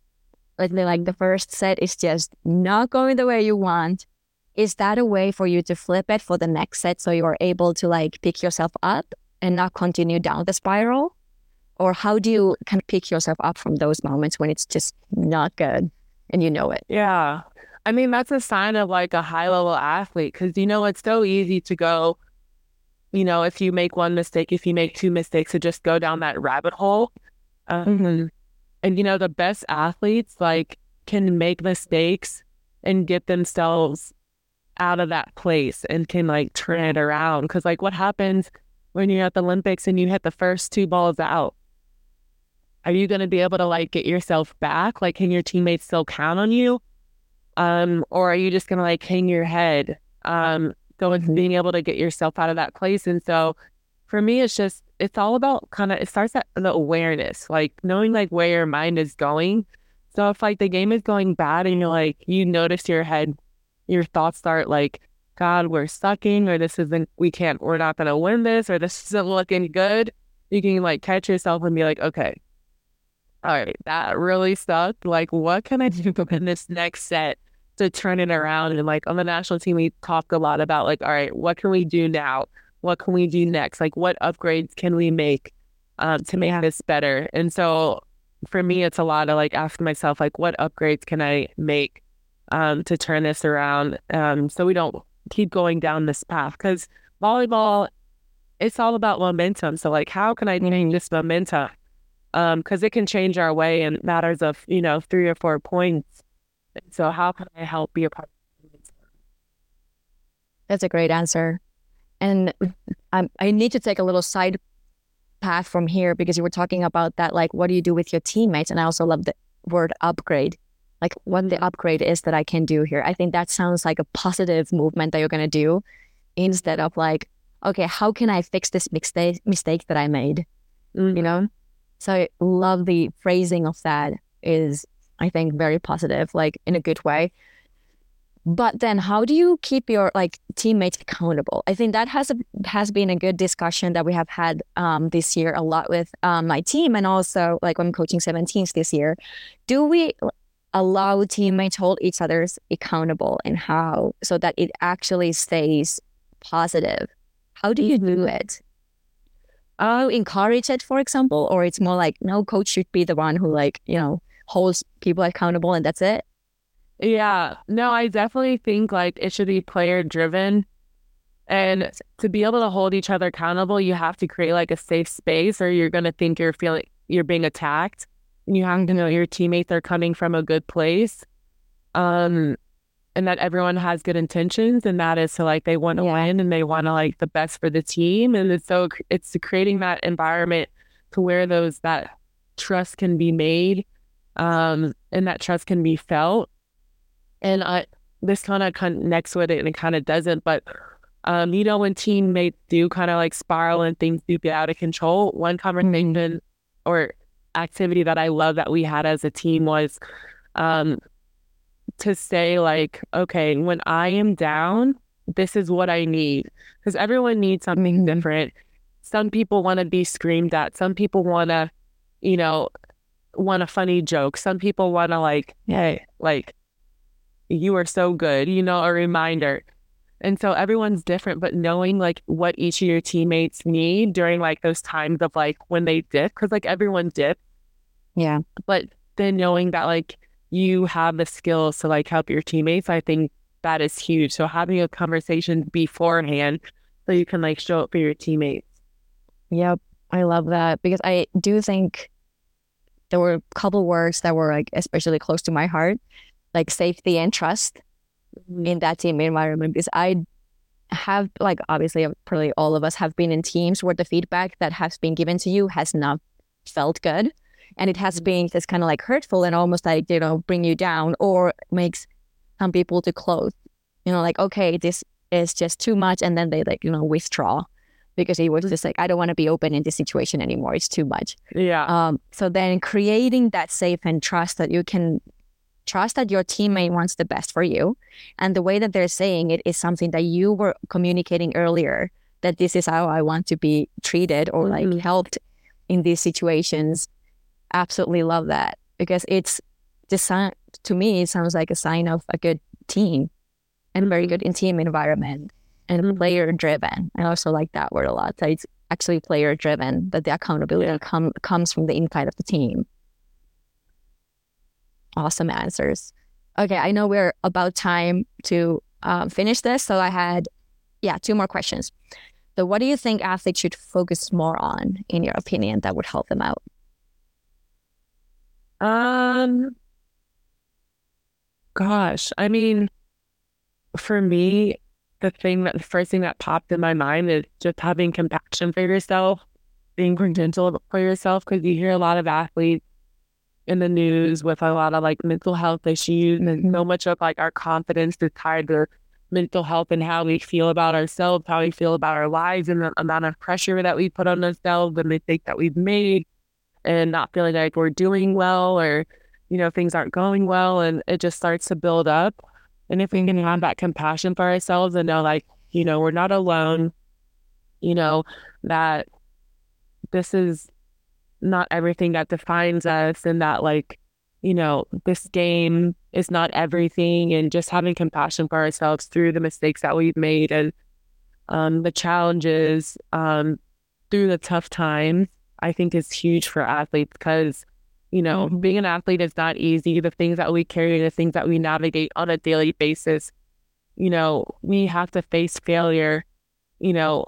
like like the first set is just not going the way you want is that a way for you to flip it for the next set so you're able to like pick yourself up and not continue down the spiral or how do you kind of pick yourself up from those moments when it's just not good and you know it? Yeah. I mean, that's a sign of like a high level athlete because, you know, it's so easy to go, you know, if you make one mistake, if you make two mistakes, to just go down that rabbit hole. Um, mm-hmm. And, you know, the best athletes like can make mistakes and get themselves out of that place and can like turn it around. Because, like, what happens when you're at the Olympics and you hit the first two balls out? Are you going to be able to like get yourself back? Like, can your teammates still count on you? Um, or are you just going to like hang your head? Um, so it's being able to get yourself out of that place. And so for me, it's just, it's all about kind of, it starts at the awareness, like knowing like where your mind is going. So if like the game is going bad and you're like, you notice your head, your thoughts start like, God, we're sucking, or this isn't, we can't, we're not going to win this, or this isn't looking good. You can like catch yourself and be like, okay, all right, that really sucked. Like, what can I do in this next set to turn it around? And like on the national team, we talk a lot about like, all right, what can we do now? What can we do next? Like, what upgrades can we make um, to make this better? And so for me, it's a lot of like asking myself, like, what upgrades can I make um, to turn this around um, so we don't keep going down this path? Because volleyball, it's all about momentum. So, like, how can I change this momentum? Because um, it can change our way in matters of you know three or four points. So how can I help be a part? Of the movement? That's a great answer, and um, I need to take a little side path from here because you were talking about that, like what do you do with your teammates, and I also love the word upgrade, like what the upgrade is that I can do here. I think that sounds like a positive movement that you're gonna do, instead of like, okay, how can I fix this mistake mistake that I made? Mm. You know. So I love the phrasing of that is, I think, very positive, like in a good way. But then, how do you keep your like teammates accountable? I think that has a, has been a good discussion that we have had um, this year a lot with um, my team, and also like I'm coaching 17s this year. Do we allow teammates hold each other's accountable, and how so that it actually stays positive? How do you do it? Uh, encourage it, for example, or it's more like no coach should be the one who like you know holds people accountable and that's it. Yeah, no, I definitely think like it should be player driven. And to be able to hold each other accountable, you have to create like a safe space or you're going to think you're feeling you're being attacked. You have to know your teammates are coming from a good place. Um, and that everyone has good intentions and that is to like they want to yeah. win and they want to like the best for the team and it's so it's creating that environment to where those that trust can be made um, and that trust can be felt. And I, this kind of connects with it and it kind of doesn't. But, um, you know, when teammates do kind of like spiral and things do get out of control, one conversation or activity that I love that we had as a team was um, to say, like, okay, when I am down, this is what I need. Because everyone needs something mm-hmm. different. Some people want to be screamed at. Some people want to, you know, want a funny joke. Some people want to, like, hey, like, you are so good, you know, a reminder. And so everyone's different, but knowing like what each of your teammates need during like those times of like when they dip, because like everyone dip. Yeah. But then knowing that like you have the skills to like help your teammates, I think that is huge. So having a conversation beforehand so you can like show up for your teammates. Yep. I love that because I do think there were a couple words that were like especially close to my heart like safety and trust mm-hmm. in that team environment because I have like obviously probably all of us have been in teams where the feedback that has been given to you has not felt good and it has mm-hmm. been just kind of like hurtful and almost like you know bring you down or makes some people to close you know like okay this is just too much and then they like you know withdraw because it was just like i don't want to be open in this situation anymore it's too much yeah um so then creating that safe and trust that you can trust that your teammate wants the best for you. And the way that they're saying it is something that you were communicating earlier that this is how I want to be treated or like mm-hmm. helped in these situations. Absolutely love that because it's just to me, it sounds like a sign of a good team and very good in team environment and mm-hmm. player driven. I also like that word a lot. That it's actually player driven, that the accountability com- comes from the inside of the team awesome answers. Okay, I know we're about time to um, finish this. So I had, yeah, two more questions. So, what do you think athletes should focus more on, in your opinion, that would help them out? Um, gosh, I mean, for me, the thing that the first thing that popped in my mind is just having compassion for yourself, being gentle for yourself, because you hear a lot of athletes in the news with a lot of like mental health issues and so much of like our confidence is tied to mental health and how we feel about ourselves, how we feel about our lives and the amount of pressure that we put on ourselves, the mistake that we've made and not feeling like we're doing well or, you know, things aren't going well and it just starts to build up. And if we can have that compassion for ourselves and know like, you know, we're not alone, you know, that this is not everything that defines us and that like you know this game is not everything and just having compassion for ourselves through the mistakes that we've made and um, the challenges um, through the tough times i think is huge for athletes because you know mm-hmm. being an athlete is not easy the things that we carry the things that we navigate on a daily basis you know we have to face failure you know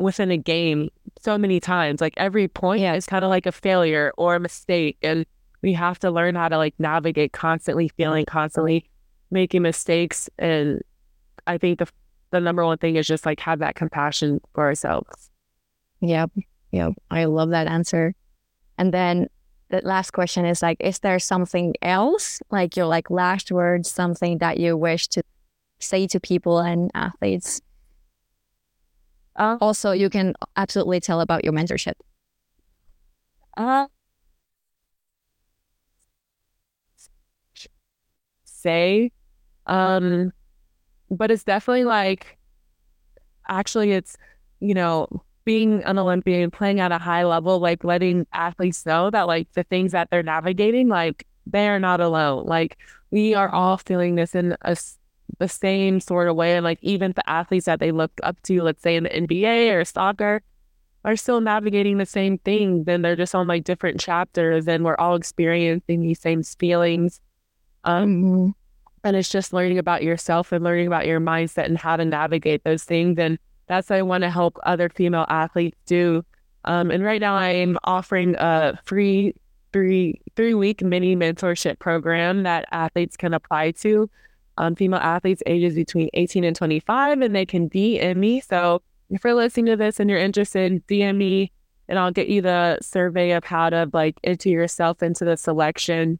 within a game so many times. Like every point yeah. is kind of like a failure or a mistake. And we have to learn how to like navigate constantly feeling, constantly making mistakes. And I think the the number one thing is just like have that compassion for ourselves. Yep. Yep. I love that answer. And then the last question is like, is there something else, like your like last words, something that you wish to say to people and athletes uh, also, you can absolutely tell about your mentorship. Uh, say, um, but it's definitely like, actually, it's, you know, being an Olympian, playing at a high level, like letting athletes know that like the things that they're navigating, like they are not alone. Like we are all feeling this in a the same sort of way. And like even the athletes that they look up to, let's say in the NBA or soccer, are still navigating the same thing. Then they're just on like different chapters and we're all experiencing these same feelings. Um, and it's just learning about yourself and learning about your mindset and how to navigate those things. And that's what I want to help other female athletes do. Um, and right now I am offering a free three three week mini mentorship program that athletes can apply to um, female athletes ages between 18 and 25, and they can DM me. So if you're listening to this and you're interested, DM me and I'll get you the survey of how to like enter yourself into the selection.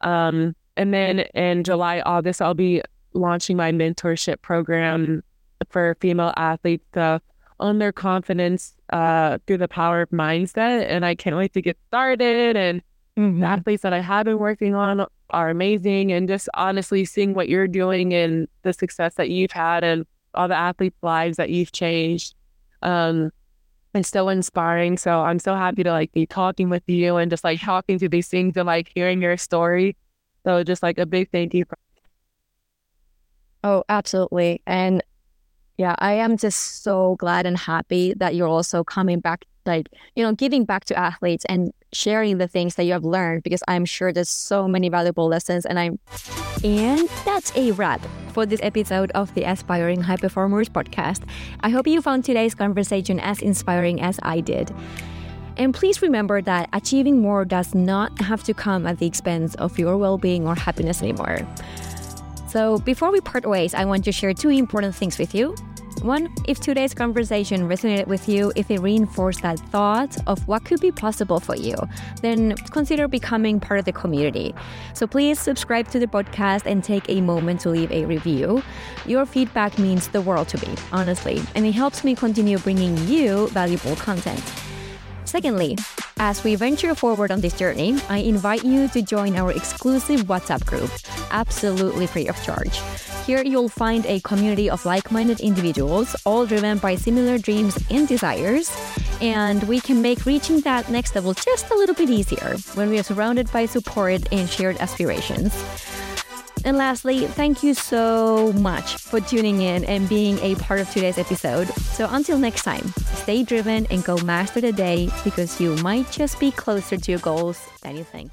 Um, and then in July, August, I'll be launching my mentorship program for female athletes to own their confidence uh, through the power of mindset. And I can't wait to get started. And mm-hmm. the athletes that I have been working on are amazing. And just honestly seeing what you're doing and the success that you've had and all the athletes' lives that you've changed. Um, and so inspiring. So I'm so happy to like be talking with you and just like talking through these things and like hearing your story. So just like a big thank you. For- oh, absolutely. And yeah, I am just so glad and happy that you're also coming back, like, you know, giving back to athletes and sharing the things that you have learned because I'm sure there's so many valuable lessons. And I'm, and that's a wrap for this episode of the Aspiring High Performers podcast. I hope you found today's conversation as inspiring as I did. And please remember that achieving more does not have to come at the expense of your well being or happiness anymore. So, before we part ways, I want to share two important things with you. One, if today's conversation resonated with you, if it reinforced that thought of what could be possible for you, then consider becoming part of the community. So please subscribe to the podcast and take a moment to leave a review. Your feedback means the world to me, honestly, and it helps me continue bringing you valuable content. Secondly, as we venture forward on this journey, I invite you to join our exclusive WhatsApp group, absolutely free of charge. Here you'll find a community of like minded individuals, all driven by similar dreams and desires. And we can make reaching that next level just a little bit easier when we are surrounded by support and shared aspirations. And lastly, thank you so much for tuning in and being a part of today's episode. So until next time, stay driven and go master the day because you might just be closer to your goals than you think.